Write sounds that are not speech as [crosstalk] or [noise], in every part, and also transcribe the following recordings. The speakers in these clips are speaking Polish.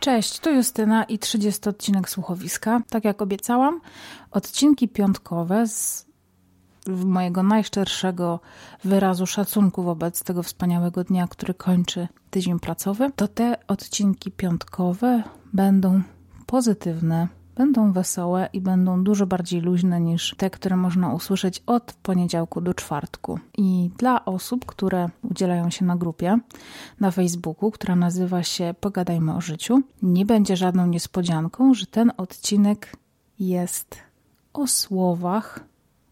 Cześć, tu Justyna i 30 odcinek słuchowiska. Tak jak obiecałam, odcinki piątkowe z mojego najszczerszego wyrazu szacunku wobec tego wspaniałego dnia, który kończy tydzień pracowy, to te odcinki piątkowe będą pozytywne, będą wesołe i będą dużo bardziej luźne niż te, które można usłyszeć od poniedziałku do czwartku. I dla osób, które udzielają się na grupie na Facebooku, która nazywa się Pogadajmy o życiu, nie będzie żadną niespodzianką, że ten odcinek jest o słowach,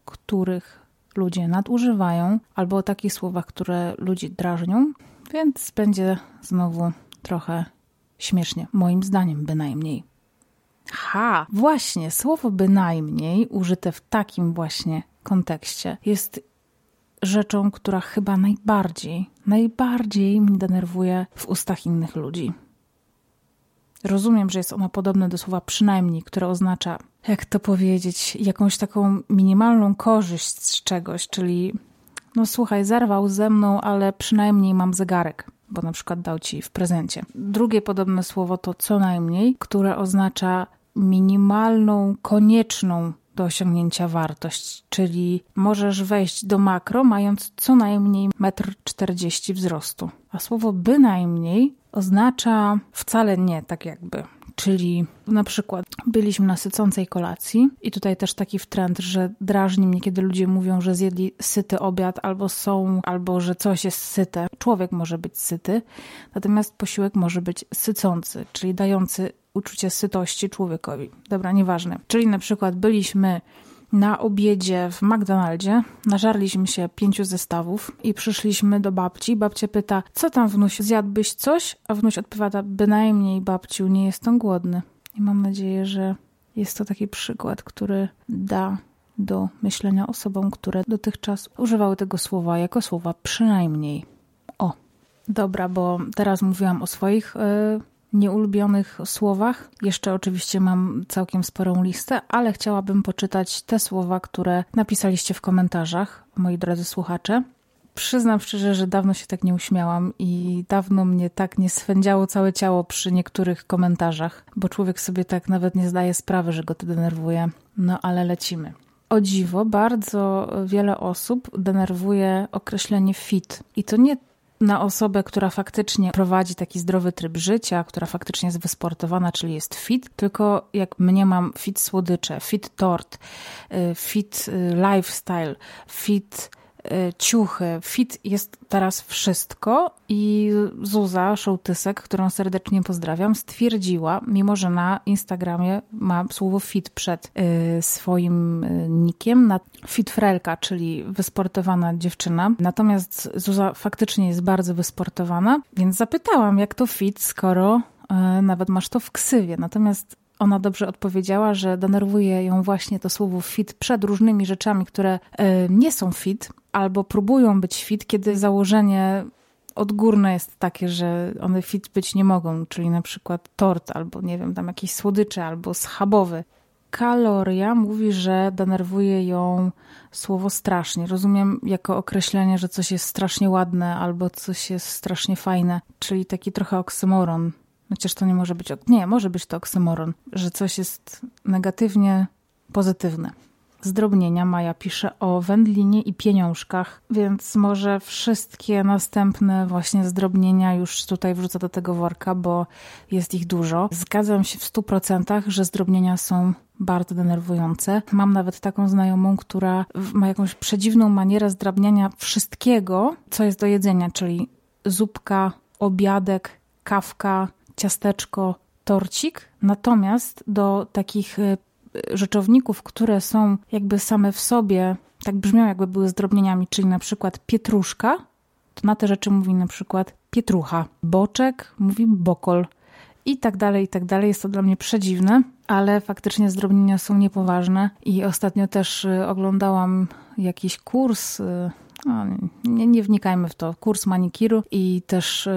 których ludzie nadużywają, albo o takich słowach, które ludzi drażnią, więc będzie znowu trochę śmiesznie, moim zdaniem bynajmniej. Ha, właśnie, słowo bynajmniej użyte w takim właśnie kontekście jest rzeczą, która chyba najbardziej, najbardziej mnie denerwuje w ustach innych ludzi. Rozumiem, że jest ono podobne do słowa przynajmniej, które oznacza, jak to powiedzieć, jakąś taką minimalną korzyść z czegoś, czyli no słuchaj, zerwał ze mną, ale przynajmniej mam zegarek, bo na przykład dał ci w prezencie. Drugie podobne słowo to co najmniej, które oznacza minimalną, konieczną do osiągnięcia wartość, czyli możesz wejść do makro mając co najmniej 1,40 m wzrostu. A słowo bynajmniej oznacza wcale nie tak jakby. Czyli na przykład byliśmy na sycącej kolacji i tutaj też taki trend, że drażni mnie, kiedy ludzie mówią, że zjedli syty obiad albo są, albo że coś jest syte. Człowiek może być syty, natomiast posiłek może być sycący, czyli dający uczucie sytości człowiekowi. Dobra, nieważne. Czyli na przykład byliśmy na obiedzie w McDonaldzie, nażarliśmy się pięciu zestawów i przyszliśmy do babci. Babcia pyta, co tam wnuś, zjadłbyś coś? A wnuś odpowiada, bynajmniej babciu, nie jestem głodny. I mam nadzieję, że jest to taki przykład, który da do myślenia osobom, które dotychczas używały tego słowa jako słowa przynajmniej. O, dobra, bo teraz mówiłam o swoich... Yy, nieulubionych słowach. Jeszcze oczywiście mam całkiem sporą listę, ale chciałabym poczytać te słowa, które napisaliście w komentarzach, moi drodzy słuchacze. Przyznam szczerze, że dawno się tak nie uśmiałam i dawno mnie tak nie swędziało całe ciało przy niektórych komentarzach, bo człowiek sobie tak nawet nie zdaje sprawy, że go to denerwuje. No ale lecimy. O dziwo, bardzo wiele osób denerwuje określenie fit. I to nie na osobę, która faktycznie prowadzi taki zdrowy tryb życia, która faktycznie jest wysportowana, czyli jest fit, tylko jak mnie mam fit słodycze, fit tort, y, fit y, lifestyle, fit ciuchy. Fit jest teraz wszystko i Zuza Szołtysek, którą serdecznie pozdrawiam, stwierdziła, mimo że na Instagramie ma słowo fit przed y, swoim y, nikiem, na fit frelka, czyli wysportowana dziewczyna. Natomiast Zuza faktycznie jest bardzo wysportowana, więc zapytałam, jak to fit, skoro nawet masz to w ksywie. Natomiast ona dobrze odpowiedziała, że denerwuje ją właśnie to słowo fit przed różnymi rzeczami, które nie są fit, albo próbują być fit, kiedy założenie odgórne jest takie, że one fit być nie mogą, czyli na przykład tort, albo nie wiem, tam jakieś słodycze, albo schabowy. Kaloria mówi, że denerwuje ją słowo strasznie. Rozumiem jako określenie, że coś jest strasznie ładne albo coś jest strasznie fajne, czyli taki trochę oksymoron. Chociaż to nie może być. Nie, może być to oksymoron, że coś jest negatywnie pozytywne zdrobnienia. Maja pisze o wędlinie i pieniążkach, więc może wszystkie następne właśnie zdrobnienia już tutaj wrzucę do tego worka, bo jest ich dużo. Zgadzam się w 100%, że zdrobnienia są bardzo denerwujące. Mam nawet taką znajomą, która ma jakąś przedziwną manierę zdrabniania wszystkiego, co jest do jedzenia, czyli zupka, obiadek, kawka, ciasteczko, torcik. Natomiast do takich y, rzeczowników, które są jakby same w sobie, tak brzmią jakby były zdrobnieniami, czyli na przykład pietruszka, to na te rzeczy mówi na przykład pietrucha. Boczek mówi bokol i tak dalej, i tak dalej. Jest to dla mnie przedziwne, ale faktycznie zdrobnienia są niepoważne i ostatnio też y, oglądałam jakiś kurs no, nie, nie, wnikajmy w to. Kurs manikiru i też y,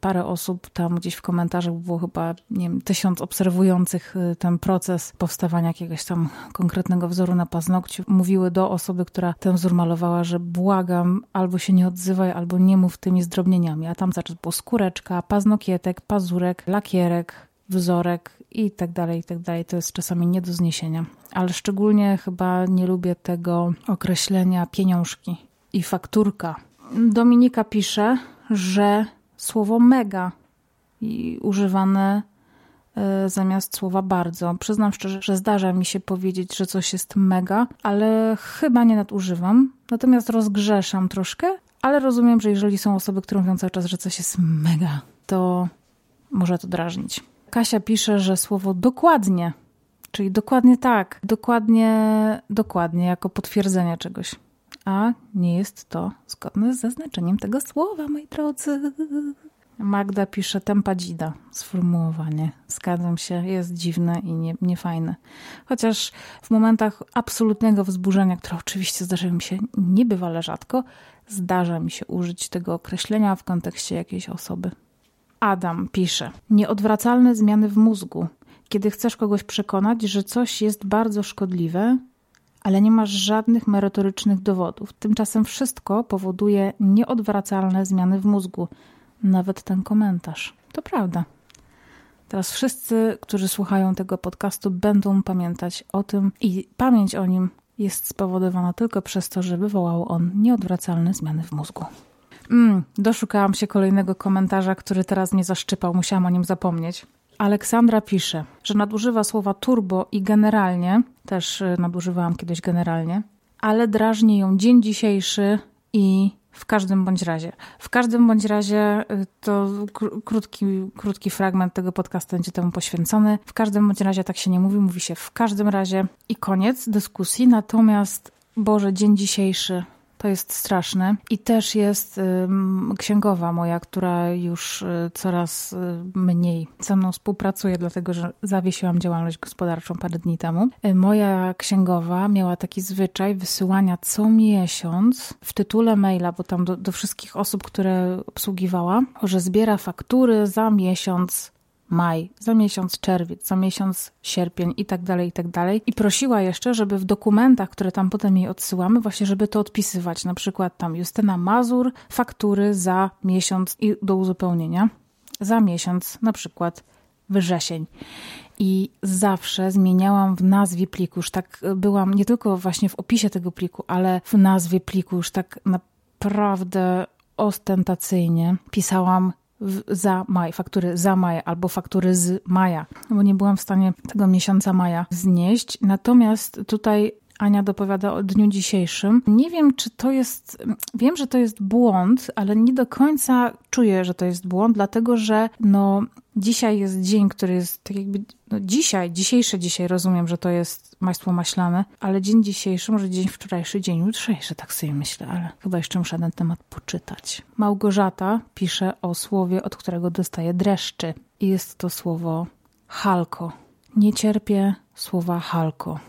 parę osób tam gdzieś w komentarzach było chyba, nie wiem, tysiąc obserwujących y, ten proces powstawania jakiegoś tam konkretnego wzoru na paznokciu. Mówiły do osoby, która ten wzór malowała, że błagam, albo się nie odzywaj, albo nie mów tymi zdrobnieniami. A tam czas było skóreczka, paznokietek, pazurek, lakierek, wzorek i tak dalej, i tak dalej. To jest czasami nie do zniesienia. Ale szczególnie chyba nie lubię tego określenia pieniążki i fakturka. Dominika pisze, że słowo mega i używane e, zamiast słowa bardzo. Przyznam szczerze, że zdarza mi się powiedzieć, że coś jest mega, ale chyba nie nadużywam. Natomiast rozgrzeszam troszkę, ale rozumiem, że jeżeli są osoby, które mówią cały czas, że coś jest mega, to może to drażnić. Kasia pisze, że słowo dokładnie, czyli dokładnie tak, dokładnie, dokładnie, jako potwierdzenie czegoś. A nie jest to zgodne z zaznaczeniem tego słowa, moi drodzy. Magda pisze tempadzida, sformułowanie. Zgadzam się, jest dziwne i nie, niefajne. Chociaż w momentach absolutnego wzburzenia, które oczywiście zdarzają mi się niebywale rzadko, zdarza mi się użyć tego określenia w kontekście jakiejś osoby. Adam pisze: Nieodwracalne zmiany w mózgu. Kiedy chcesz kogoś przekonać, że coś jest bardzo szkodliwe, ale nie masz żadnych merytorycznych dowodów. Tymczasem wszystko powoduje nieodwracalne zmiany w mózgu. Nawet ten komentarz. To prawda. Teraz wszyscy, którzy słuchają tego podcastu, będą pamiętać o tym i pamięć o nim jest spowodowana tylko przez to, że wywołał on nieodwracalne zmiany w mózgu. Mm, doszukałam się kolejnego komentarza, który teraz mnie zaszczypał, musiałam o nim zapomnieć. Aleksandra pisze, że nadużywa słowa turbo i generalnie, też y, nadużywałam kiedyś generalnie, ale drażni ją dzień dzisiejszy i w każdym bądź razie. W każdym bądź razie y, to krótki, krótki fragment tego podcastu będzie temu poświęcony. W każdym bądź razie tak się nie mówi, mówi się w każdym razie i koniec dyskusji. Natomiast Boże, dzień dzisiejszy to jest straszne. I też jest księgowa moja, która już y, coraz y, mniej ze mną współpracuje, dlatego że zawiesiłam działalność gospodarczą parę dni temu. Y, moja księgowa miała taki zwyczaj wysyłania co miesiąc w tytule maila, bo tam do, do wszystkich osób, które obsługiwała, że zbiera faktury za miesiąc maj, za miesiąc czerwiec, za miesiąc sierpień i tak dalej, i tak dalej. I prosiła jeszcze, żeby w dokumentach, które tam potem jej odsyłamy, właśnie żeby to odpisywać. Na przykład tam Justyna Mazur, faktury za miesiąc i do uzupełnienia. Za miesiąc na przykład wrzesień. I zawsze zmieniałam w nazwie pliku, już tak byłam nie tylko właśnie w opisie tego pliku, ale w nazwie pliku już tak naprawdę ostentacyjnie pisałam za maj, faktury za maj albo faktury z maja, bo nie byłam w stanie tego miesiąca maja znieść. Natomiast tutaj Ania dopowiada o dniu dzisiejszym. Nie wiem, czy to jest. Wiem, że to jest błąd, ale nie do końca czuję, że to jest błąd, dlatego że no, dzisiaj jest dzień, który jest tak jakby. No, dzisiaj, dzisiejszy dzisiaj rozumiem, że to jest maństwo maślane, ale dzień dzisiejszy, może dzień wczorajszy, dzień jutrzejszy, tak sobie myślę, ale chyba jeszcze muszę ten temat poczytać. Małgorzata pisze o słowie, od którego dostaje dreszczy. I jest to słowo halko. Nie cierpię słowa halko.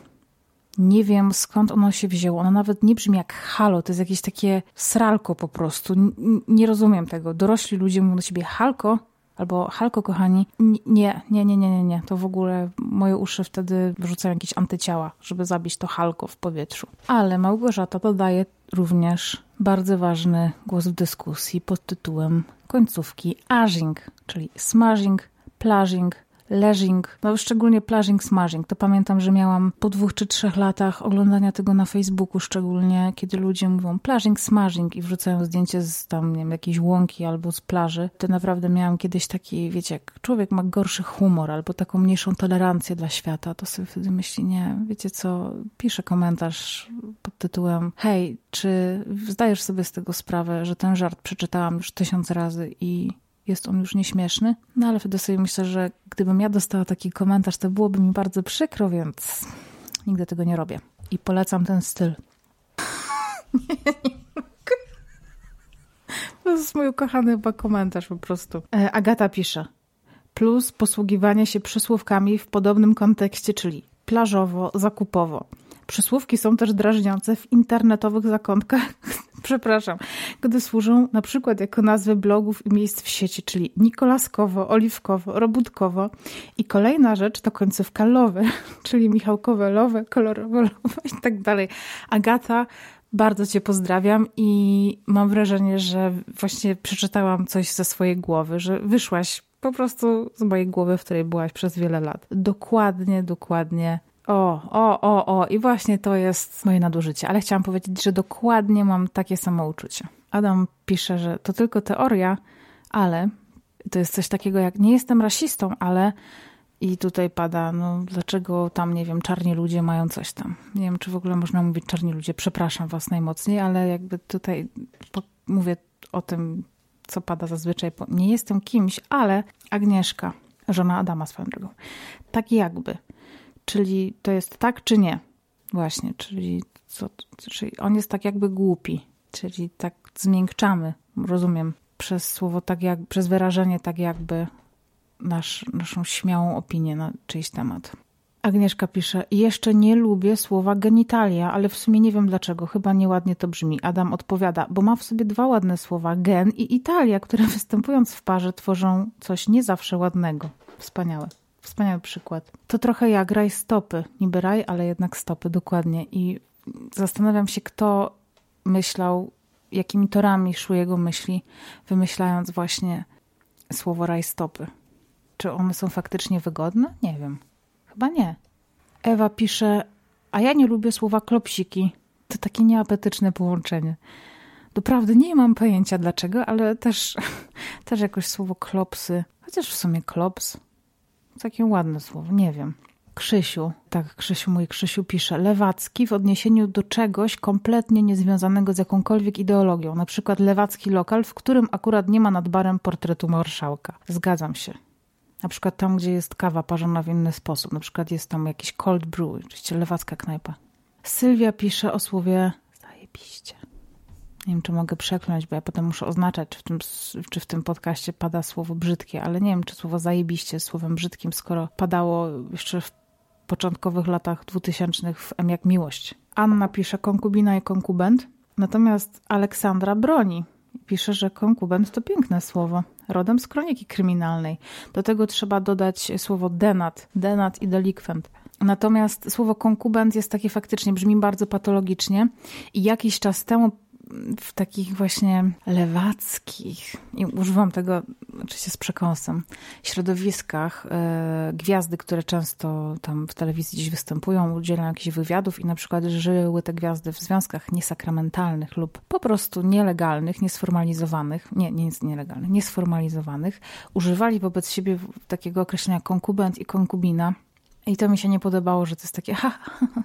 Nie wiem skąd ono się wzięło. Ono nawet nie brzmi jak halo, to jest jakieś takie sralko po prostu. N nie rozumiem tego. Dorośli ludzie mówią do siebie halko albo halko kochani. nie, nie, nie, nie, nie, nie. To w ogóle moje uszy wtedy wrzucają jakieś antyciała, żeby zabić to halko w powietrzu. Ale Małgorzata dodaje również bardzo ważny głos w dyskusji pod tytułem końcówki aging, czyli smashing, plazing, leżing, no szczególnie plażing, smashing. To pamiętam, że miałam po dwóch czy trzech latach oglądania tego na Facebooku, szczególnie kiedy ludzie mówią plażing, smashing i wrzucają zdjęcie z tam, nie wiem, jakiejś łąki albo z plaży. To naprawdę miałam kiedyś taki, wiecie, jak człowiek ma gorszy humor albo taką mniejszą tolerancję dla świata, to sobie wtedy myśli, nie, wiecie co, piszę komentarz pod tytułem hej, czy zdajesz sobie z tego sprawę, że ten żart przeczytałam już tysiąc razy i jest on już nieśmieszny. No ale wtedy sobie myślę, że gdybym ja dostała taki komentarz, to byłoby mi bardzo przykro, więc nigdy tego nie robię. I polecam ten styl. [laughs] To jest mój ukochany chyba komentarz po prostu. E, Agata pisze. Plus posługiwanie się przysłówkami w podobnym kontekście, czyli plażowo, zakupowo. Przysłówki są też drażniące w internetowych zakątkach [laughs] przepraszam, gdy służą na przykład jako nazwy blogów i miejsc w sieci, czyli Nikolaskowo, Oliwkowo, Robótkowo. I kolejna rzecz to końcówka lowe, [laughs] czyli Michałkowe lowe, kolorowo lowe i tak dalej. Agata, bardzo Cię pozdrawiam i mam wrażenie, że właśnie przeczytałam coś ze swojej głowy, że wyszłaś po prostu z mojej głowy, w której byłaś przez wiele lat. Dokładnie, dokładnie o, o, o, o. I właśnie to jest moje nadużycie. Ale chciałam powiedzieć, że dokładnie mam takie samo uczucie. Adam pisze, że to tylko teoria, ale to jest coś takiego jak nie jestem rasistą, ale i tutaj pada, no dlaczego tam, nie wiem, czarni ludzie mają coś tam. Nie wiem, czy w ogóle można mówić czarni ludzie, przepraszam was najmocniej, ale jakby tutaj mówię o tym, co pada zazwyczaj. Nie jestem kimś, ale Agnieszka, żona Adama swoją drogą, tak jakby Czyli to jest tak czy nie? Właśnie, czyli, co, czyli on jest tak jakby głupi, czyli tak zmiękczamy, rozumiem, przez słowo tak jak, przez wyrażenie tak jakby nasz, naszą śmiałą opinię na czyjś temat. Agnieszka pisze, jeszcze nie lubię słowa genitalia, ale w sumie nie wiem dlaczego, chyba nieładnie to brzmi. Adam odpowiada, bo ma w sobie dwa ładne słowa, gen i Italia, które [laughs] występując w parze tworzą coś nie zawsze ładnego. Wspaniałe. Wspaniały przykład. To trochę jak raj stopy. Niby raj, ale jednak stopy, dokładnie. I zastanawiam się, kto myślał, jakimi torami szły jego myśli, wymyślając właśnie słowo raj stopy. Czy one są faktycznie wygodne? Nie wiem. Chyba nie. Ewa pisze, a ja nie lubię słowa klopsiki. To takie nieapetyczne połączenie. Doprawdy nie mam pojęcia dlaczego, ale też, [laughs] też jakoś słowo klopsy. Chociaż w sumie klops takie ładne słowo, nie wiem. Krzysiu, tak Krzysiu, mój Krzysiu pisze, lewacki w odniesieniu do czegoś kompletnie niezwiązanego z jakąkolwiek ideologią, na przykład lewacki lokal, w którym akurat nie ma nad barem portretu marszałka. Zgadzam się. Na przykład tam, gdzie jest kawa parzona w inny sposób, na przykład jest tam jakiś cold brew, oczywiście lewacka knajpa. Sylwia pisze o słowie zajebiście. Nie wiem, czy mogę przekląć, bo ja potem muszę oznaczać, czy w, tym, czy w tym podcaście pada słowo brzydkie, ale nie wiem, czy słowo zajebiście słowem brzydkim, skoro padało jeszcze w początkowych latach dwutysięcznych w M jak miłość. Anna pisze konkubina i konkubent, natomiast Aleksandra broni. Pisze, że konkubent to piękne słowo, rodem z kroniki kryminalnej. Do tego trzeba dodać słowo denat, denat i delikwent. Natomiast słowo konkubent jest takie faktycznie, brzmi bardzo patologicznie i jakiś czas temu w takich właśnie lewackich, i używam tego oczywiście z przekąsem, środowiskach e, gwiazdy, które często tam w telewizji gdzieś występują, udzielają jakichś wywiadów i na przykład żyły te gwiazdy w związkach niesakramentalnych lub po prostu nielegalnych, niesformalizowanych, nie, nie jest nielegalnych, niesformalizowanych, używali wobec siebie takiego określenia konkubent i konkubina, i to mi się nie podobało, że to jest takie, [laughs] ha,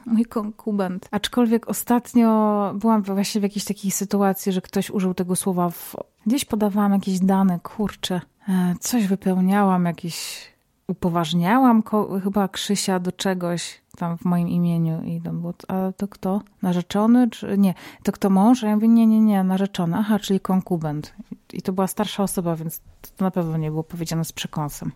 mój konkubent. Aczkolwiek ostatnio byłam właśnie w jakiejś takiej sytuacji, że ktoś użył tego słowa. W... Gdzieś podawałam jakieś dane, kurczę, e, coś wypełniałam, jakieś upoważniałam chyba Krzysia do czegoś tam w moim imieniu i to było, a to kto? Narzeczony? Czy nie? To kto mąż? A ja mówię, nie, nie, nie, narzeczony. Aha, czyli konkubent. I to była starsza osoba, więc to na pewno nie było powiedziane z przekąsem.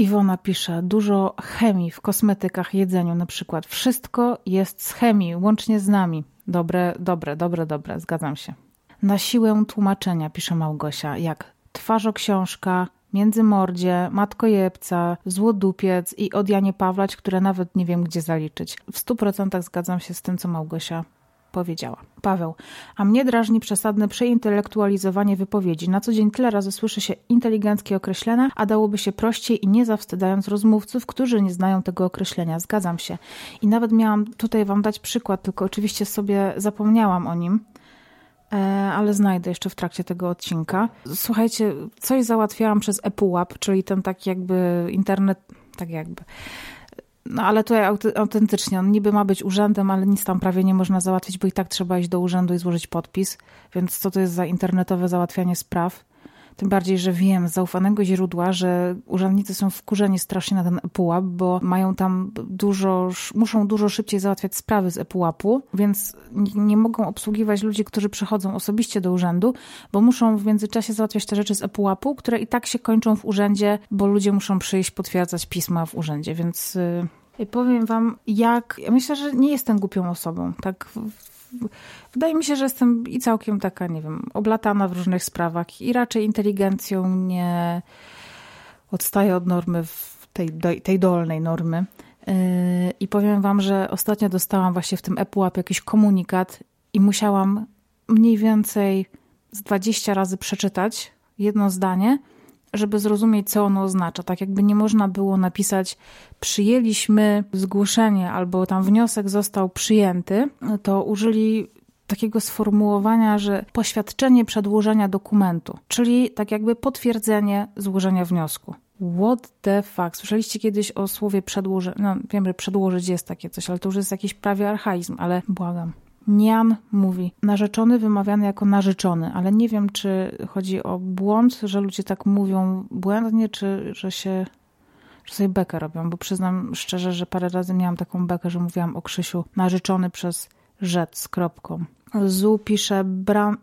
Iwona pisze, dużo chemii w kosmetykach, jedzeniu na przykład. Wszystko jest z chemii, łącznie z nami. Dobre, dobre, dobre, dobre, zgadzam się. Na siłę tłumaczenia, pisze Małgosia, jak twarzoksiążka, Międzymordzie, Matkojebca, Złodupiec i od Janie Pawlać, które nawet nie wiem gdzie zaliczyć. W stu procentach zgadzam się z tym, co Małgosia powiedziała. Paweł, a mnie drażni przesadne przeintelektualizowanie wypowiedzi. Na co dzień tyle razy słyszy się inteligenckie określenia, a dałoby się prościej i nie zawstydając rozmówców, którzy nie znają tego określenia. Zgadzam się. I nawet miałam tutaj wam dać przykład, tylko oczywiście sobie zapomniałam o nim e, ale znajdę jeszcze w trakcie tego odcinka. Słuchajcie, coś załatwiałam przez ePUAP, czyli ten taki jakby internet, tak jakby no ale tutaj autentycznie, on niby ma być urzędem, ale nic tam prawie nie można załatwić, bo i tak trzeba iść do urzędu i złożyć podpis. Więc co to jest za internetowe załatwianie spraw? Tym bardziej, że wiem z zaufanego źródła, że urzędnicy są wkurzeni strasznie na ten ePUAP, bo mają tam dużo, muszą dużo szybciej załatwiać sprawy z ePUAP-u, więc nie mogą obsługiwać ludzi, którzy przychodzą osobiście do urzędu, bo muszą w międzyczasie załatwiać te rzeczy z ePUAP-u, które i tak się kończą w urzędzie, bo ludzie muszą przyjść potwierdzać pisma w urzędzie, więc y, powiem wam, jak. Ja myślę, że nie jestem głupią osobą. Tak wydaje mi się, że jestem i całkiem taka, nie wiem, oblatana w różnych sprawach i raczej inteligencją nie odstaję od normy, tej, tej dolnej normy. Yy, I powiem wam, że ostatnio dostałam właśnie w tym ePUAP jakiś komunikat i musiałam mniej więcej z 20 razy przeczytać jedno zdanie, żeby zrozumieć, co ono oznacza. Tak jakby nie można było napisać przyjęliśmy zgłoszenie albo tam wniosek został przyjęty, to użyli takiego sformułowania, że poświadczenie przedłożenia dokumentu, czyli tak jakby potwierdzenie złożenia wniosku. What the fuck? Słyszeliście kiedyś o słowie przedłożyć? No wiem, że przedłożyć jest takie coś, ale to już jest jakiś prawie archaizm, ale błagam. Nian mówi, narzeczony wymawiany jako narzeczony, ale nie wiem, czy chodzi o błąd, że ludzie tak mówią błędnie, czy że się że sobie bekę robią, bo przyznam szczerze, że parę razy miałam taką bekę, że mówiłam o Krzysiu narzeczony przez rzec z kropką. Zu pisze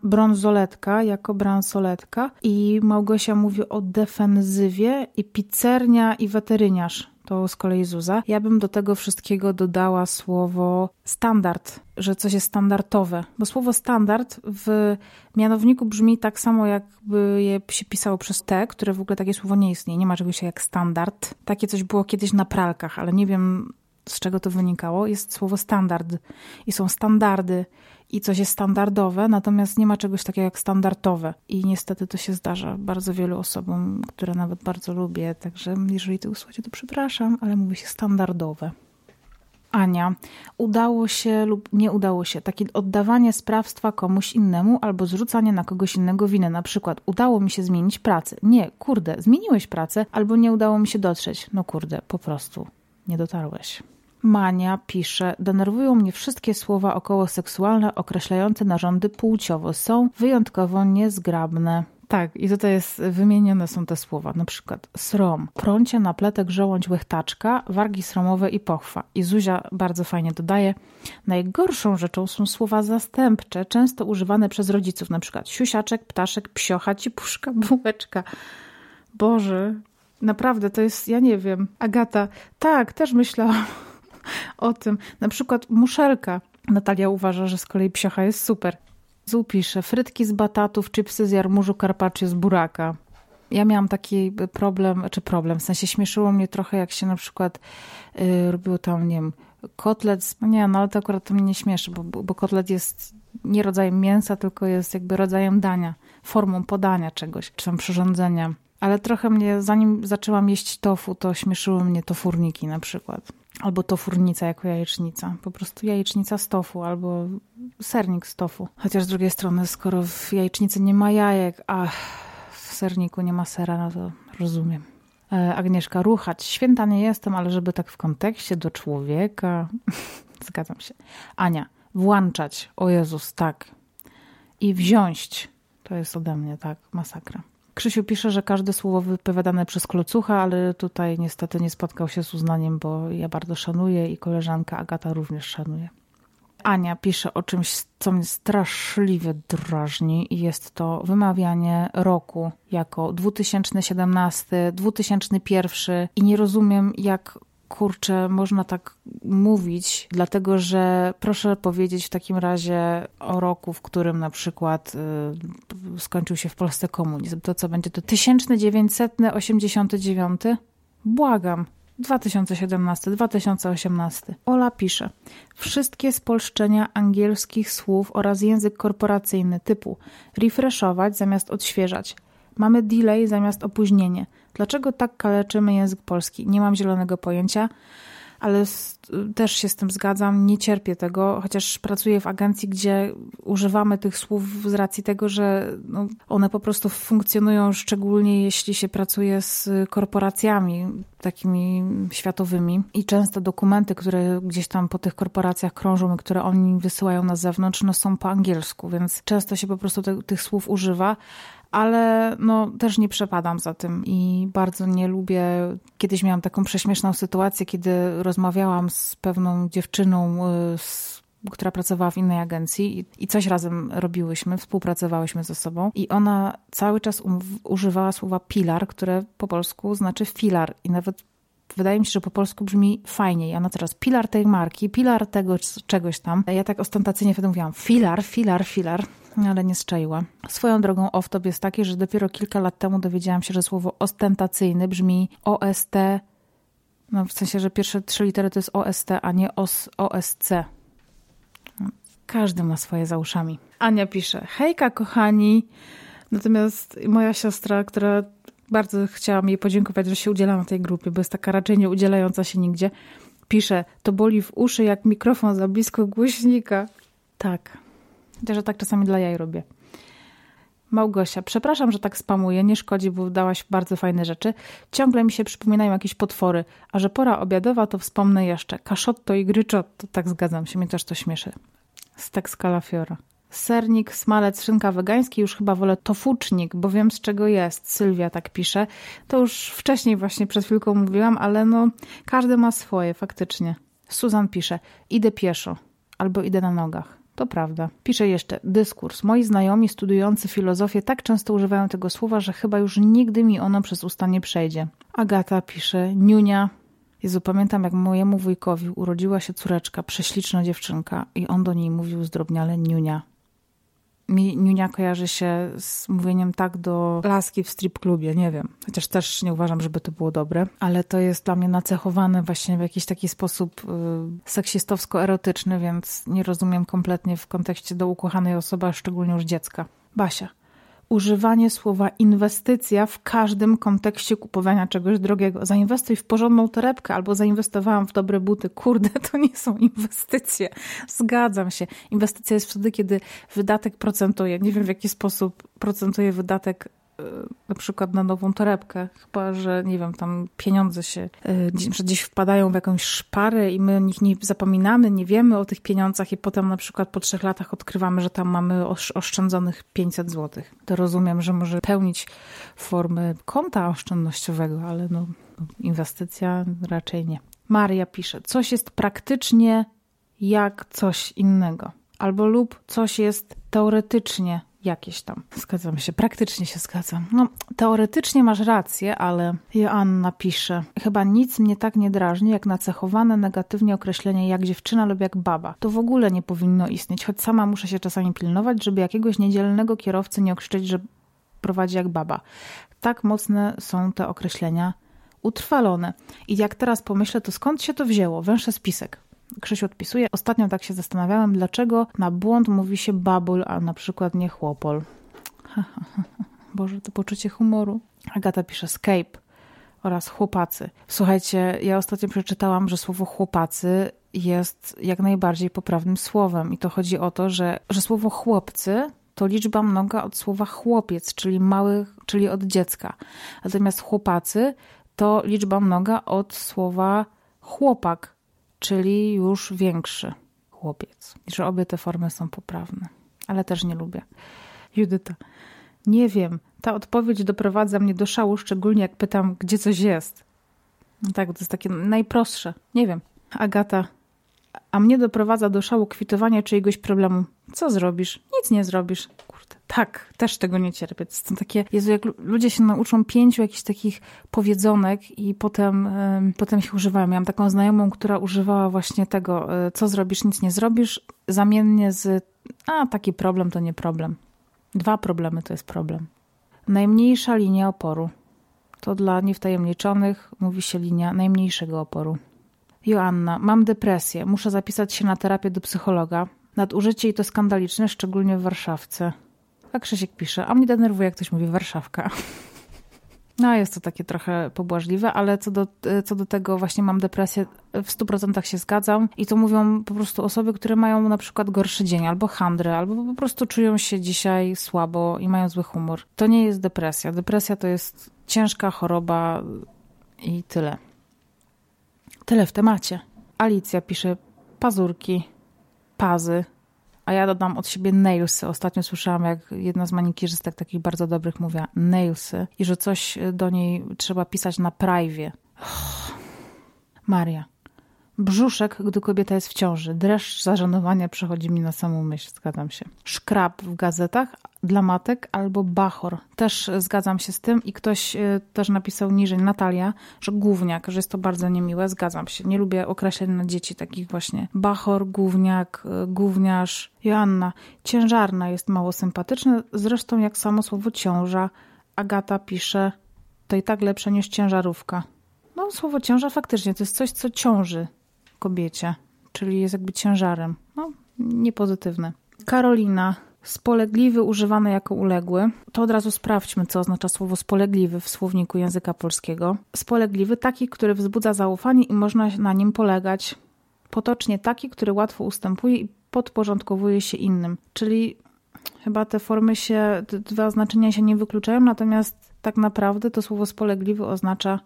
brązoletka jako bransoletka i Małgosia mówi o defensywie i pizzernia i weteryniarz to z kolei Zuza. Ja bym do tego wszystkiego dodała słowo standard, że coś jest standardowe, bo słowo standard w mianowniku brzmi tak samo, jakby je się pisało przez T, które w ogóle takie słowo nie istnieje. Nie ma czegoś jak standard. Takie coś było kiedyś na pralkach, ale nie wiem z czego to wynikało. Jest słowo standard i są standardy i coś jest standardowe, natomiast nie ma czegoś takiego jak standardowe. I niestety to się zdarza bardzo wielu osobom, które nawet bardzo lubię, także jeżeli to usłyszcie, to przepraszam, ale mówi się standardowe. Ania, udało się lub nie udało się takie oddawanie sprawstwa komuś innemu albo zrzucanie na kogoś innego winy. Na przykład, udało mi się zmienić pracę. Nie, kurde, zmieniłeś pracę albo nie udało mi się dotrzeć. No kurde, po prostu nie dotarłeś. Mania pisze, denerwują mnie wszystkie słowa okołoseksualne określające narządy płciowo. Są wyjątkowo niezgrabne. Tak, i tutaj jest wymienione są te słowa, na przykład srom, prącie, napletek, żołądź, łechtaczka, wargi sromowe i pochwa. I Zuzia bardzo fajnie dodaje, najgorszą rzeczą są słowa zastępcze, często używane przez rodziców, na przykład siusiaczek, ptaszek, psiocha, cipuszka, [laughs] bułeczka. Boże, naprawdę, to jest, ja nie wiem. Agata, tak, też myślałam o tym. Na przykład muszelka. Natalia uważa, że z kolei psiocha jest super. Zł pisze, frytki z batatów, chipsy z jarmużu, carpaccio z buraka. Ja miałam taki problem, czy problem, w sensie śmieszyło mnie trochę, jak się na przykład yy, robiło tam, nie wiem, kotlet, no nie, no ale to akurat to mnie nie śmieszy, bo, bo kotlet jest nie rodzajem mięsa, tylko jest jakby rodzajem dania, formą podania czegoś, czy tam przyrządzenia. Ale trochę mnie, zanim zaczęłam jeść tofu, to śmieszyły mnie tofurniki na przykład. Albo tofurnica jako jajecznica. Po prostu jajecznica z tofu albo sernik z tofu. Chociaż z drugiej strony, skoro w jajecznicy nie ma jajek, a w serniku nie ma sera, no to rozumiem. E, Agnieszka, ruchać. Święta nie jestem, ale żeby tak w kontekście do człowieka. [laughs] Zgadzam się. Ania, włączać. O Jezus, tak. I wziąć. To jest ode mnie, tak, masakra. Krzysiu pisze, że każde słowo wypowiadane przez klocucha, ale tutaj niestety nie spotkał się z uznaniem, bo ja bardzo szanuję i koleżanka Agata również szanuje. Ania pisze o czymś, co mnie straszliwie drażni i jest to wymawianie roku jako 2017, 2001 i nie rozumiem, jak kurczę, można tak mówić, dlatego że proszę powiedzieć w takim razie o roku, w którym na przykład y, skończył się w Polsce komunizm. To co będzie to 1989? Błagam. 2017, 2018. Ola pisze: Wszystkie spolszczenia angielskich słów oraz język korporacyjny typu refreshować zamiast odświeżać. Mamy delay zamiast opóźnienie. Dlaczego tak kaleczymy język polski? Nie mam zielonego pojęcia, ale też się z tym zgadzam. Nie cierpię tego, chociaż pracuję w agencji, gdzie używamy tych słów z racji tego, że no, one po prostu funkcjonują, szczególnie jeśli się pracuje z korporacjami takimi światowymi i często dokumenty, które gdzieś tam po tych korporacjach krążą i które oni wysyłają na zewnątrz, no są po angielsku, więc często się po prostu te, tych słów używa, ale no, też nie przepadam za tym i bardzo nie lubię. Kiedyś miałam taką prześmieszną sytuację, kiedy rozmawiałam z pewną dziewczyną, y, z, która pracowała w innej agencji i, coś razem robiłyśmy, współpracowałyśmy ze sobą i ona cały czas um, używała słowa pilar, które po polsku znaczy filar i nawet wydaje mi się, że po polsku brzmi fajniej. A no teraz pilar tej marki, pilar tego czegoś tam. Ja tak ostentacyjnie wtedy mówiłam filar, filar, filar, ale nie strzaiła. Swoją drogą off-top jest taki, że dopiero kilka lat temu dowiedziałam się, że słowo ostentacyjny brzmi OST, no w sensie, że pierwsze trzy litery to jest OST, a nie OS, OSC. Każdy ma swoje za uszami. Ania pisze, hejka kochani, natomiast moja siostra, która bardzo chciałam jej podziękować, że się udziela na tej grupie, bo jest taka raczej nie udzielająca się nigdzie. Pisze, to boli w uszy jak mikrofon za blisko głośnika. Tak. Też tak czasami dla jaj robię. Małgosia, przepraszam, że tak spamuję, nie szkodzi, bo dałaś bardzo fajne rzeczy. Ciągle mi się przypominają jakieś potwory, a że pora obiadowa, to wspomnę jeszcze. Kaszotto i gryczotto, tak zgadzam się, mnie też to śmieszy. Stek z kalafiora. Sernik, smalec, szynka wegański, już chyba wolę tofucznik, bo wiem z czego jest. Sylwia tak pisze. To już wcześniej właśnie przed chwilką mówiłam, ale no każdy ma swoje, faktycznie. Suzan pisze, idę pieszo albo idę na nogach. To prawda. Pisze jeszcze, dyskurs. Moi znajomi studiujący filozofię tak często używają tego słowa, że chyba już nigdy mi ono przez usta nie przejdzie. Agata pisze, niunia, Jezu, pamiętam jak mojemu wujkowi urodziła się córeczka, prześliczna dziewczynka i on do niej mówił zdrobniale niunia mi niunia kojarzy się z mówieniem tak do laski w strip klubie, nie wiem. Chociaż też nie uważam, żeby to było dobre, ale to jest dla mnie nacechowane właśnie w jakiś taki sposób y, seksistowsko-erotyczny, więc nie rozumiem kompletnie w kontekście do ukochanej osoby, a szczególnie już dziecka. Basia używanie słowa inwestycja w każdym kontekście kupowania czegoś drogiego. Zainwestuj w porządną torebkę albo zainwestowałam w dobre buty. Kurde, to nie są inwestycje. Zgadzam się. Inwestycja jest wtedy, kiedy wydatek procentuje. Nie wiem w jaki sposób procentuje wydatek na przykład na nową torebkę. Chyba, że nie wiem, tam pieniądze się że gdzieś wpadają w jakąś szparę i my o nich nie zapominamy, nie wiemy o tych pieniądzach i potem na przykład po trzech latach odkrywamy, że tam mamy oszczędzonych 500 zł. To rozumiem, że może pełnić formę konta oszczędnościowego, ale no, inwestycja raczej nie. Maria pisze, coś jest praktycznie jak coś innego. Albo lub coś jest teoretycznie jakieś tam. Zgadzam się, praktycznie się zgadzam. No, teoretycznie masz rację, ale Joanna pisze, chyba nic mnie tak nie drażni, jak nacechowane negatywnie określenie jak dziewczyna lub jak baba. To w ogóle nie powinno istnieć, choć sama muszę się czasami pilnować, żeby jakiegoś niedzielnego kierowcy nie okrzyczeć, że prowadzi jak baba. Tak mocne są te określenia utrwalone. I jak teraz pomyślę, to skąd się to wzięło? Węższy spisek. Krzysiu odpisuje. Ostatnio tak się zastanawiałem, dlaczego na błąd mówi się babul, a na przykład nie chłopol. [laughs] Boże, to poczucie humoru. Agata pisze scape oraz chłopacy. Słuchajcie, ja ostatnio przeczytałam, że słowo chłopacy jest jak najbardziej poprawnym słowem. I to chodzi o to, że, że słowo chłopcy to liczba mnoga od słowa chłopiec, czyli mały, czyli od dziecka. Natomiast chłopacy to liczba mnoga od słowa chłopak, czyli już większy chłopiec. I że obie te formy są poprawne, ale też nie lubię. Judyta, nie wiem, ta odpowiedź doprowadza mnie do szału, szczególnie jak pytam, gdzie coś jest. No tak, to jest takie najprostsze. Nie wiem. Agata, a mnie doprowadza do szału kwitowania czyjegoś problemu. Co zrobisz? Nic nie zrobisz. Tak, też tego nie cierpię. To są takie, Jezu, jak ludzie się nauczą pięciu jakichś takich powiedzonek i potem, um, potem ich używają. Miałam taką znajomą, która używała właśnie tego, e, co zrobisz, nic nie zrobisz, zamiennie z, a taki problem to nie problem. Dwa problemy to jest problem. Najmniejsza linia oporu. To dla niewtajemniczonych mówi się linia najmniejszego oporu. Joanna, mam depresję, muszę zapisać się na terapię do psychologa. Nadużycie i to skandaliczne, szczególnie w Warszawce. A Krzysiek pisze, a mnie denerwuje, jak ktoś mówi Warszawka. No, jest to takie trochę pobłażliwe, ale co do, co do tego właśnie mam depresję, w 100% się zgadzam. I to mówią po prostu osoby, które mają na przykład gorszy dzień, albo handrę, albo po prostu czują się dzisiaj słabo i mają zły humor. To nie jest depresja. Depresja to jest ciężka choroba i tyle. Tyle w temacie. Alicja pisze pazurki, pazy, a ja dodam od siebie nailsy. Ostatnio słyszałam, jak jedna z manikierzystek takich bardzo dobrych mówiła nailsy i że coś do niej trzeba pisać na. Oh. Maria. Brzuszek, gdy kobieta jest w ciąży. Dreszcz zażenowania przechodzi mi na samą myśl, zgadzam się. Szkrab w gazetach dla matek albo bachor. Też zgadzam się z tym i ktoś e, też napisał niżej, Natalia, że gówniak, że jest to bardzo niemiłe. Zgadzam się. Nie lubię określeń na dzieci takich właśnie. Bachor, gówniak, e, gówniarz. Joanna, ciężarna jest mało sympatyczna, zresztą jak samo słowo ciąża. Agata pisze, to i tak lepsze niż ciężarówka. No, słowo ciąża faktycznie to jest coś, co ciąży kobiecie, czyli jest jakby ciężarem. No, niepozytywne. Karolina, spolegliwy używany jako uległy. To od razu sprawdźmy, co oznacza słowo spolegliwy w słowniku języka polskiego. Spolegliwy taki, który wzbudza zaufanie i można na nim polegać. Potocznie taki, który łatwo ustępuje i podporządkowuje się innym. Czyli chyba te formy się, te dwa znaczenia się nie wykluczają, natomiast tak naprawdę to słowo spolegliwy oznacza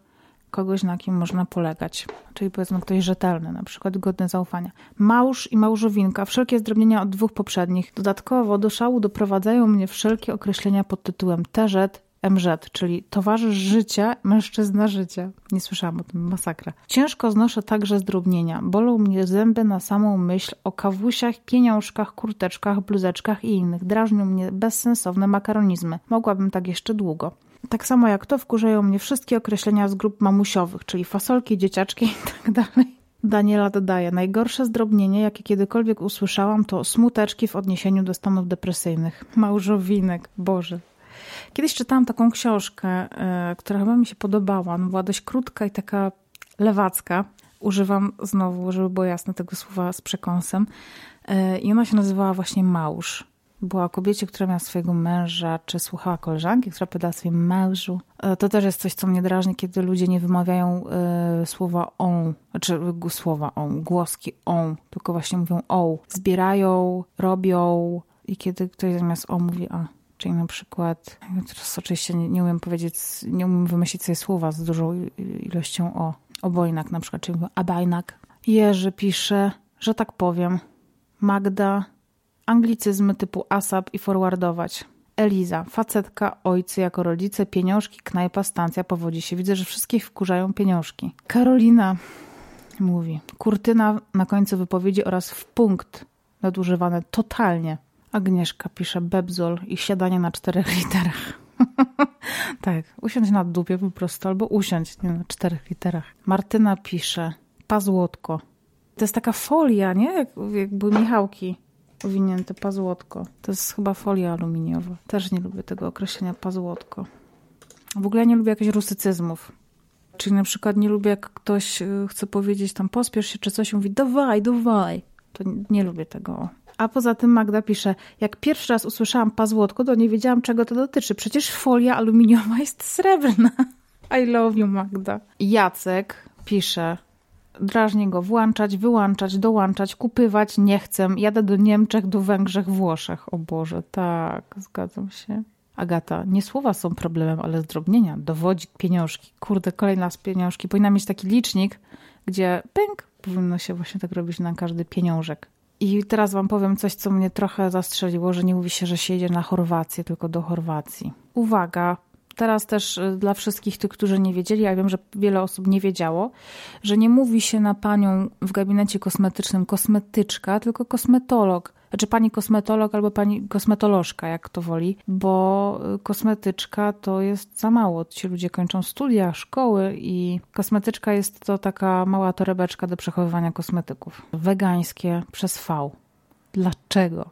kogoś, na kim można polegać. Czyli powiedzmy ktoś rzetelny, na przykład godny zaufania. Małż i małżowinka, wszelkie zdrobnienia od dwóch poprzednich. Dodatkowo do szału doprowadzają mnie wszelkie określenia pod tytułem TZ, MZ, czyli towarzysz życia, mężczyzna życia. Nie słyszałam o tym, masakra. Ciężko znoszę także zdrobnienia. Bolą mnie zęby na samą myśl o kawusiach, pieniążkach, kurteczkach, bluzeczkach i innych. Drażnią mnie bezsensowne makaronizmy. Mogłabym tak jeszcze długo. Tak samo jak to wkurzają mnie wszystkie określenia z grup mamusiowych, czyli fasolki, dzieciaczki i tak. Daniela dodaje, najgorsze zdrobnienie, jakie kiedykolwiek usłyszałam, to smuteczki w odniesieniu do stanów depresyjnych. Małżowinek, Boże. Kiedyś czytałam taką książkę, e, która chyba mi się podobała. No, była dość krótka i taka lewacka. Używam znowu, żeby było jasne, tego słowa z przekąsem. E, I ona się nazywała właśnie Małż była o kobiecie, która miała swojego męża, czy słuchała koleżanki, która pytała swoim mężu. E, to też jest coś, co mnie drażni, kiedy ludzie nie wymawiają y, słowa on, czy słowa on, głoski on, tylko właśnie mówią o. Zbierają, robią i kiedy ktoś zamiast o mówi a. Czyli na przykład, teraz oczywiście nie, nie umiem powiedzieć, nie umiem wymyślić sobie słowa z dużą ilością o. Obojnak na przykład, czyli abajnak. Jerzy pisze, że tak powiem, Magda Anglicyzmy typu ASAP i forwardować. Eliza, facetka, ojcy jako rodzice, pieniążki, knajpa, stancja, powodzi się. Widzę, że wszystkich wkurzają pieniążki. Karolina mówi, kurtyna na końcu wypowiedzi oraz w punkt nadużywane totalnie. Agnieszka pisze bebzol i siadanie na czterech [laughs] literach. [laughs] tak, usiądź na dupie po prostu, albo usiądź nie, na czterech literach. Martyna pisze pazłotko. To jest taka folia, nie? Jak, jak były Michałki owinięte pazłotko. To jest chyba folia aluminiowa. Też nie lubię tego określenia pazłotko. W ogóle nie lubię jakichś rusycyzmów. Czyli na przykład nie lubię, jak ktoś y, chce powiedzieć tam pospiesz się czy coś mówi dawaj, dawaj. To nie, nie lubię tego. A poza tym Magda pisze, jak pierwszy raz usłyszałam pazłotko, to nie wiedziałam czego to dotyczy. Przecież folia aluminiowa [laughs] jest srebrna. I love you Magda. Jacek pisze, drażni go włączać, wyłączać, dołączać, kupywać, nie chcę, jadę do Niemczech, do Węgrzech, Włoszech. O Boże, tak, zgadzam się. Agata, nie słowa są problemem, ale zdrobnienia, dowodzik, pieniążki. Kurde, kolejna z pieniążki. Powinna mieć taki licznik, gdzie pęk, powinno się właśnie tak robić na każdy pieniążek. I teraz wam powiem coś, co mnie trochę zastrzeliło, że nie mówi się, że się jedzie na Chorwację, tylko do Chorwacji. Uwaga, teraz też y, dla wszystkich tych, którzy nie wiedzieli, ja wiem, że wiele osób nie wiedziało, że nie mówi się na panią w gabinecie kosmetycznym kosmetyczka, tylko kosmetolog. Znaczy pani kosmetolog albo pani kosmetolożka, jak to woli, bo y, kosmetyczka to jest za mało. Ci ludzie kończą studia, szkoły i kosmetyczka jest to taka mała torebeczka do przechowywania kosmetyków. Wegańskie przez V. Dlaczego?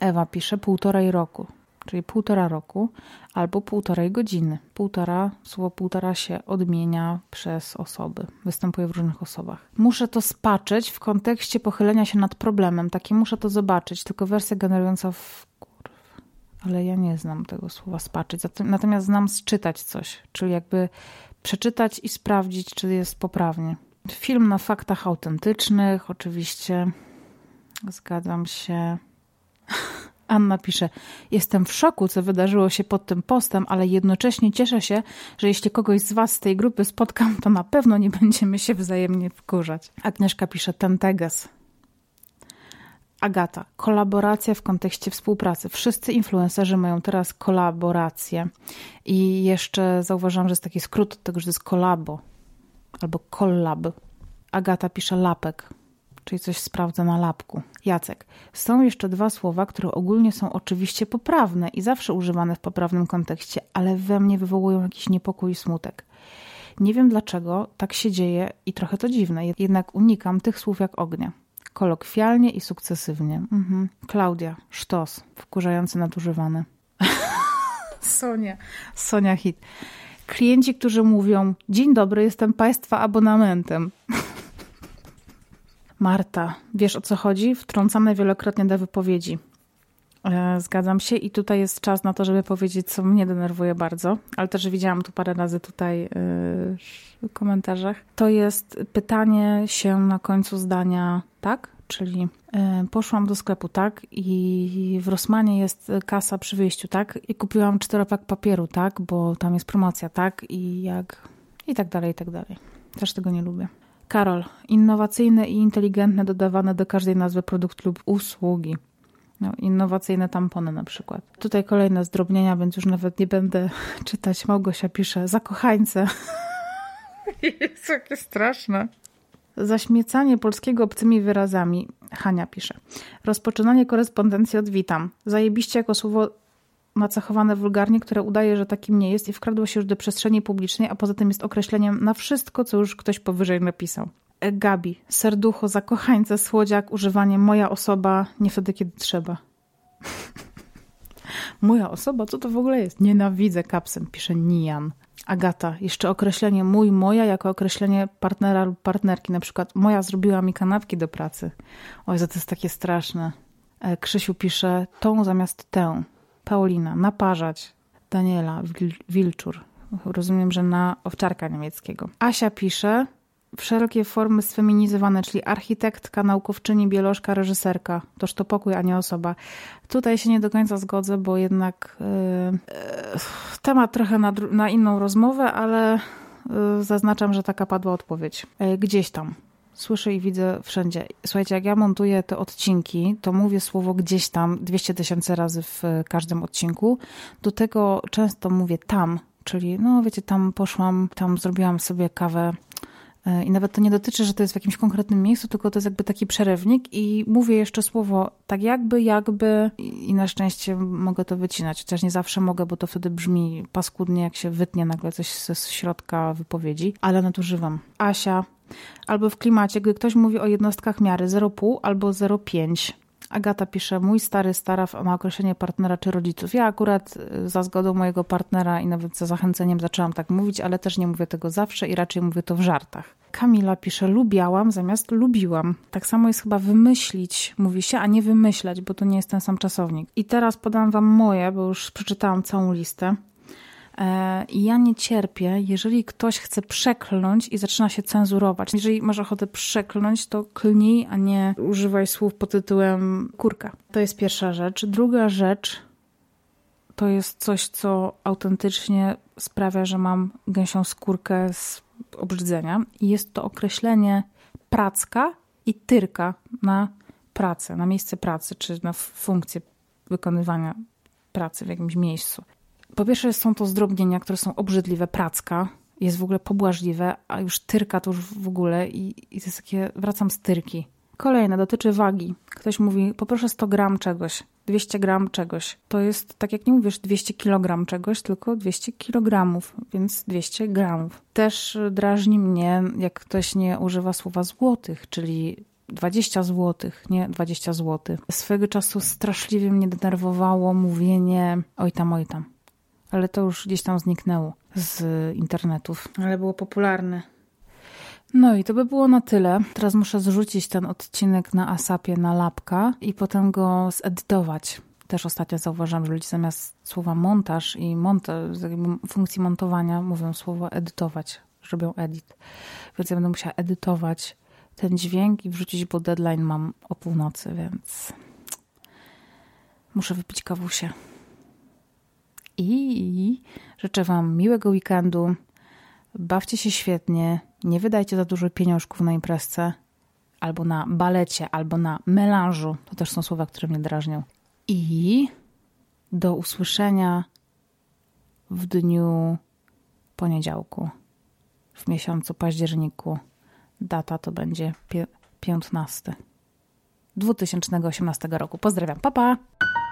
Ewa pisze półtorej roku czyli półtora roku, albo półtorej godziny. Półtora, słowo półtora się odmienia przez osoby, występuje w różnych osobach. Muszę to spaczyć w kontekście pochylenia się nad problemem. Takie muszę to zobaczyć, tylko wersja generująca w. Ale ja nie znam tego słowa spaczyć. Natomiast znam sczytać coś, czyli jakby przeczytać i sprawdzić, czy jest poprawnie. Film na faktach autentycznych, oczywiście. Zgadzam się. [laughs] Anna pisze: Jestem w szoku, co wydarzyło się pod tym postem, ale jednocześnie cieszę się, że jeśli kogoś z Was z tej grupy spotkam, to na pewno nie będziemy się wzajemnie wkurzać. Agnieszka pisze: Tenteges. Agata, kolaboracja w kontekście współpracy. Wszyscy influencerzy mają teraz kolaborację. I jeszcze zauważyłam, że jest taki skrót tego, że to jest kolabo albo collab. Agata pisze lapek, czyli coś sprawdza na lapku. Jacek. Są jeszcze dwa słowa, które ogólnie są oczywiście poprawne i zawsze używane w poprawnym kontekście, ale we mnie wywołują jakiś niepokój i smutek. Nie wiem dlaczego tak się dzieje i trochę to dziwne, jednak unikam tych słów jak ognia. Kolokwialnie i sukcesywnie. Mhm. Klaudia, sztos, wkurzający nadużywany. [laughs] Sonia, Sonia Hit. Klienci, którzy mówią: Dzień dobry, jestem Państwa abonamentem. [laughs] Marta, wiesz o co chodzi? Wtrącane wielokrotnie do wypowiedzi. E, zgadzam się i tutaj jest czas na to, żeby powiedzieć, co mnie denerwuje bardzo, ale też widziałam tu parę razy tutaj e, w komentarzach. To jest pytanie się na końcu zdania tak, czyli e, poszłam do sklepu tak i w Rosmanie jest kasa przy wyjściu tak i kupiłam czteropak papieru tak, bo tam jest promocja tak i jak i tak dalej, i tak dalej. Też tego nie lubię. Karol, innowacyjne i inteligentne dodawane do każdej nazwy produktu lub usługi. No, innowacyjne tampony na przykład. Tutaj kolejne zdrobnienia, więc już nawet nie będę [laughs] czytać. Małgosia pisze, zakochańce. Jest jakie straszne. Zaśmiecanie polskiego obcymi wyrazami. Hania pisze. Rozpoczynanie korespondencji od witam. Zajebiście jako słowo nacechowane wulgarnie, które udaje, że takim nie jest i wkradło się już do przestrzeni publicznej, a poza tym jest określeniem na wszystko, co już ktoś powyżej napisał. E, Gabi, serducho, zakochańce, słodziak, używanie moja osoba, nie wtedy, kiedy trzeba. [laughs] moja osoba? Co to w ogóle jest? Nienawidzę kapsem, pisze Nian. Agata, jeszcze określenie mój, moja jako określenie partnera lub partnerki. Na przykład moja zrobiła mi kanapki do pracy. Oj, to jest takie straszne. E, Krzysiu pisze tą zamiast tę. Paulina, naparzać. Daniela, Wil Wilczur. Rozumiem, że na owczarka niemieckiego. Asia pisze wszelkie formy sfeminizowane, czyli architektka, naukowczyni, biolożka, reżyserka. Toż to pokój, a nie osoba. Tutaj się nie do końca zgodzę, bo jednak yy, yy, temat trochę na, na, inną rozmowę, ale yy, zaznaczam, że taka padła odpowiedź. gdzieś tam. Słyszę i widzę wszędzie. Słuchajcie, jak ja montuję te odcinki, to mówię słowo gdzieś tam 200 tysięcy razy w każdym odcinku. Do tego często mówię tam, czyli no wiecie, tam poszłam, tam zrobiłam sobie kawę i nawet to nie dotyczy, że to jest w jakimś konkretnym miejscu, tylko to jest jakby taki przerywnik i mówię jeszcze słowo tak jakby, jakby i na szczęście mogę to wycinać, chociaż nie zawsze mogę, bo to wtedy brzmi paskudnie, jak się wytnie nagle coś ze środka wypowiedzi, ale nadużywam. Asia, albo w klimacie, gdy ktoś mówi o jednostkach miary 0,5 albo 0,5. Agata pisze, mój stary, stara ma określenie partnera czy rodziców. Ja akurat y, za zgodą mojego partnera i nawet za zachęceniem zaczęłam tak mówić, ale też nie mówię tego zawsze i raczej mówię to w żartach. Kamila pisze, lubiałam zamiast lubiłam. Tak samo jest chyba wymyślić, mówi się, a nie wymyślać, bo to nie jest ten sam czasownik. I teraz podam wam moje, bo już przeczytałam całą listę. E, I ja nie cierpię, jeżeli ktoś chce przekląć i zaczyna się cenzurować. Jeżeli masz ochotę przekląć, to klnij, a nie używaj słów pod tytułem kurka. To jest pierwsza rzecz. Druga rzecz to jest coś, co autentycznie sprawia, że mam gęsią skórkę z obrzydzenia. I jest to określenie pracka i tyrka na pracę, na miejsce pracy, czy na funkcję wykonywania pracy w jakimś miejscu. Po pierwsze są to zdrobnienia, które są obrzydliwe, pracka, jest w ogóle pobłażliwe, a już tyrka to już w ogóle i, i to jest takie, wracam z tyrki. Kolejne dotyczy wagi. Ktoś mówi, poproszę 100 gram czegoś, 200 gram czegoś. To jest, tak jak nie mówisz 200 kilogram czegoś, tylko 200 kilogramów, więc 200 gramów. Też drażni mnie, jak ktoś nie używa słowa złotych, czyli 20 złotych, nie 20 złotych. Swego czasu straszliwie mnie denerwowało mówienie oj tam, oj tam ale to już gdzieś tam zniknęło z internetów, ale było popularne. No i to by było na tyle. Teraz muszę zrzucić ten odcinek na Asapie, na lapka i potem go zedytować. Też ostatnio zauważyłam, że ludzie zamiast słowa montaż i monta- funkcji montowania mówią słowo edytować, robią edit. Więc ja będę musiała edytować ten dźwięk i wrzucić, bo deadline mam o północy, więc muszę wypić kawusie. I życzę Wam miłego weekendu. Bawcie się świetnie. Nie wydajcie za dużo pieniążków na imprezce, albo na balecie, albo na melanżu. To też są słowa, które mnie drażnią. I do usłyszenia w dniu poniedziałku, w miesiącu październiku data to będzie 15 2018 roku. Pozdrawiam, papa! Pa.